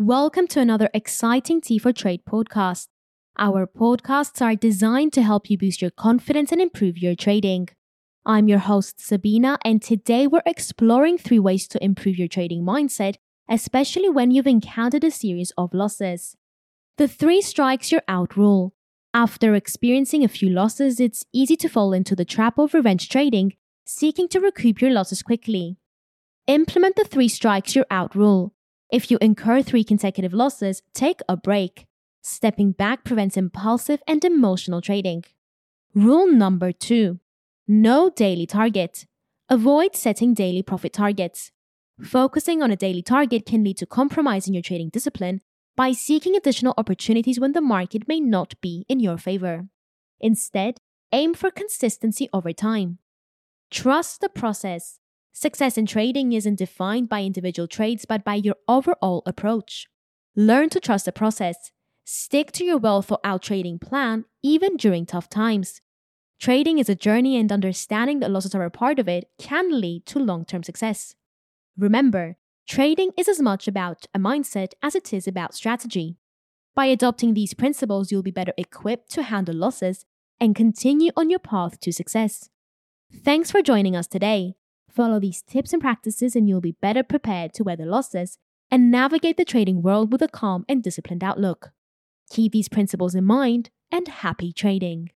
Welcome to another exciting T4Trade podcast. Our podcasts are designed to help you boost your confidence and improve your trading. I'm your host, Sabina, and today we're exploring three ways to improve your trading mindset, especially when you've encountered a series of losses. The three strikes you're out rule. After experiencing a few losses, it's easy to fall into the trap of revenge trading, seeking to recoup your losses quickly. Implement the three strikes you're out rule. If you incur three consecutive losses, take a break. Stepping back prevents impulsive and emotional trading. Rule number two no daily target. Avoid setting daily profit targets. Focusing on a daily target can lead to compromising your trading discipline by seeking additional opportunities when the market may not be in your favor. Instead, aim for consistency over time. Trust the process. Success in trading isn't defined by individual trades, but by your overall approach. Learn to trust the process. Stick to your well thought out trading plan, even during tough times. Trading is a journey, and understanding that losses are a part of it can lead to long term success. Remember, trading is as much about a mindset as it is about strategy. By adopting these principles, you'll be better equipped to handle losses and continue on your path to success. Thanks for joining us today. Follow these tips and practices, and you'll be better prepared to weather losses and navigate the trading world with a calm and disciplined outlook. Keep these principles in mind and happy trading.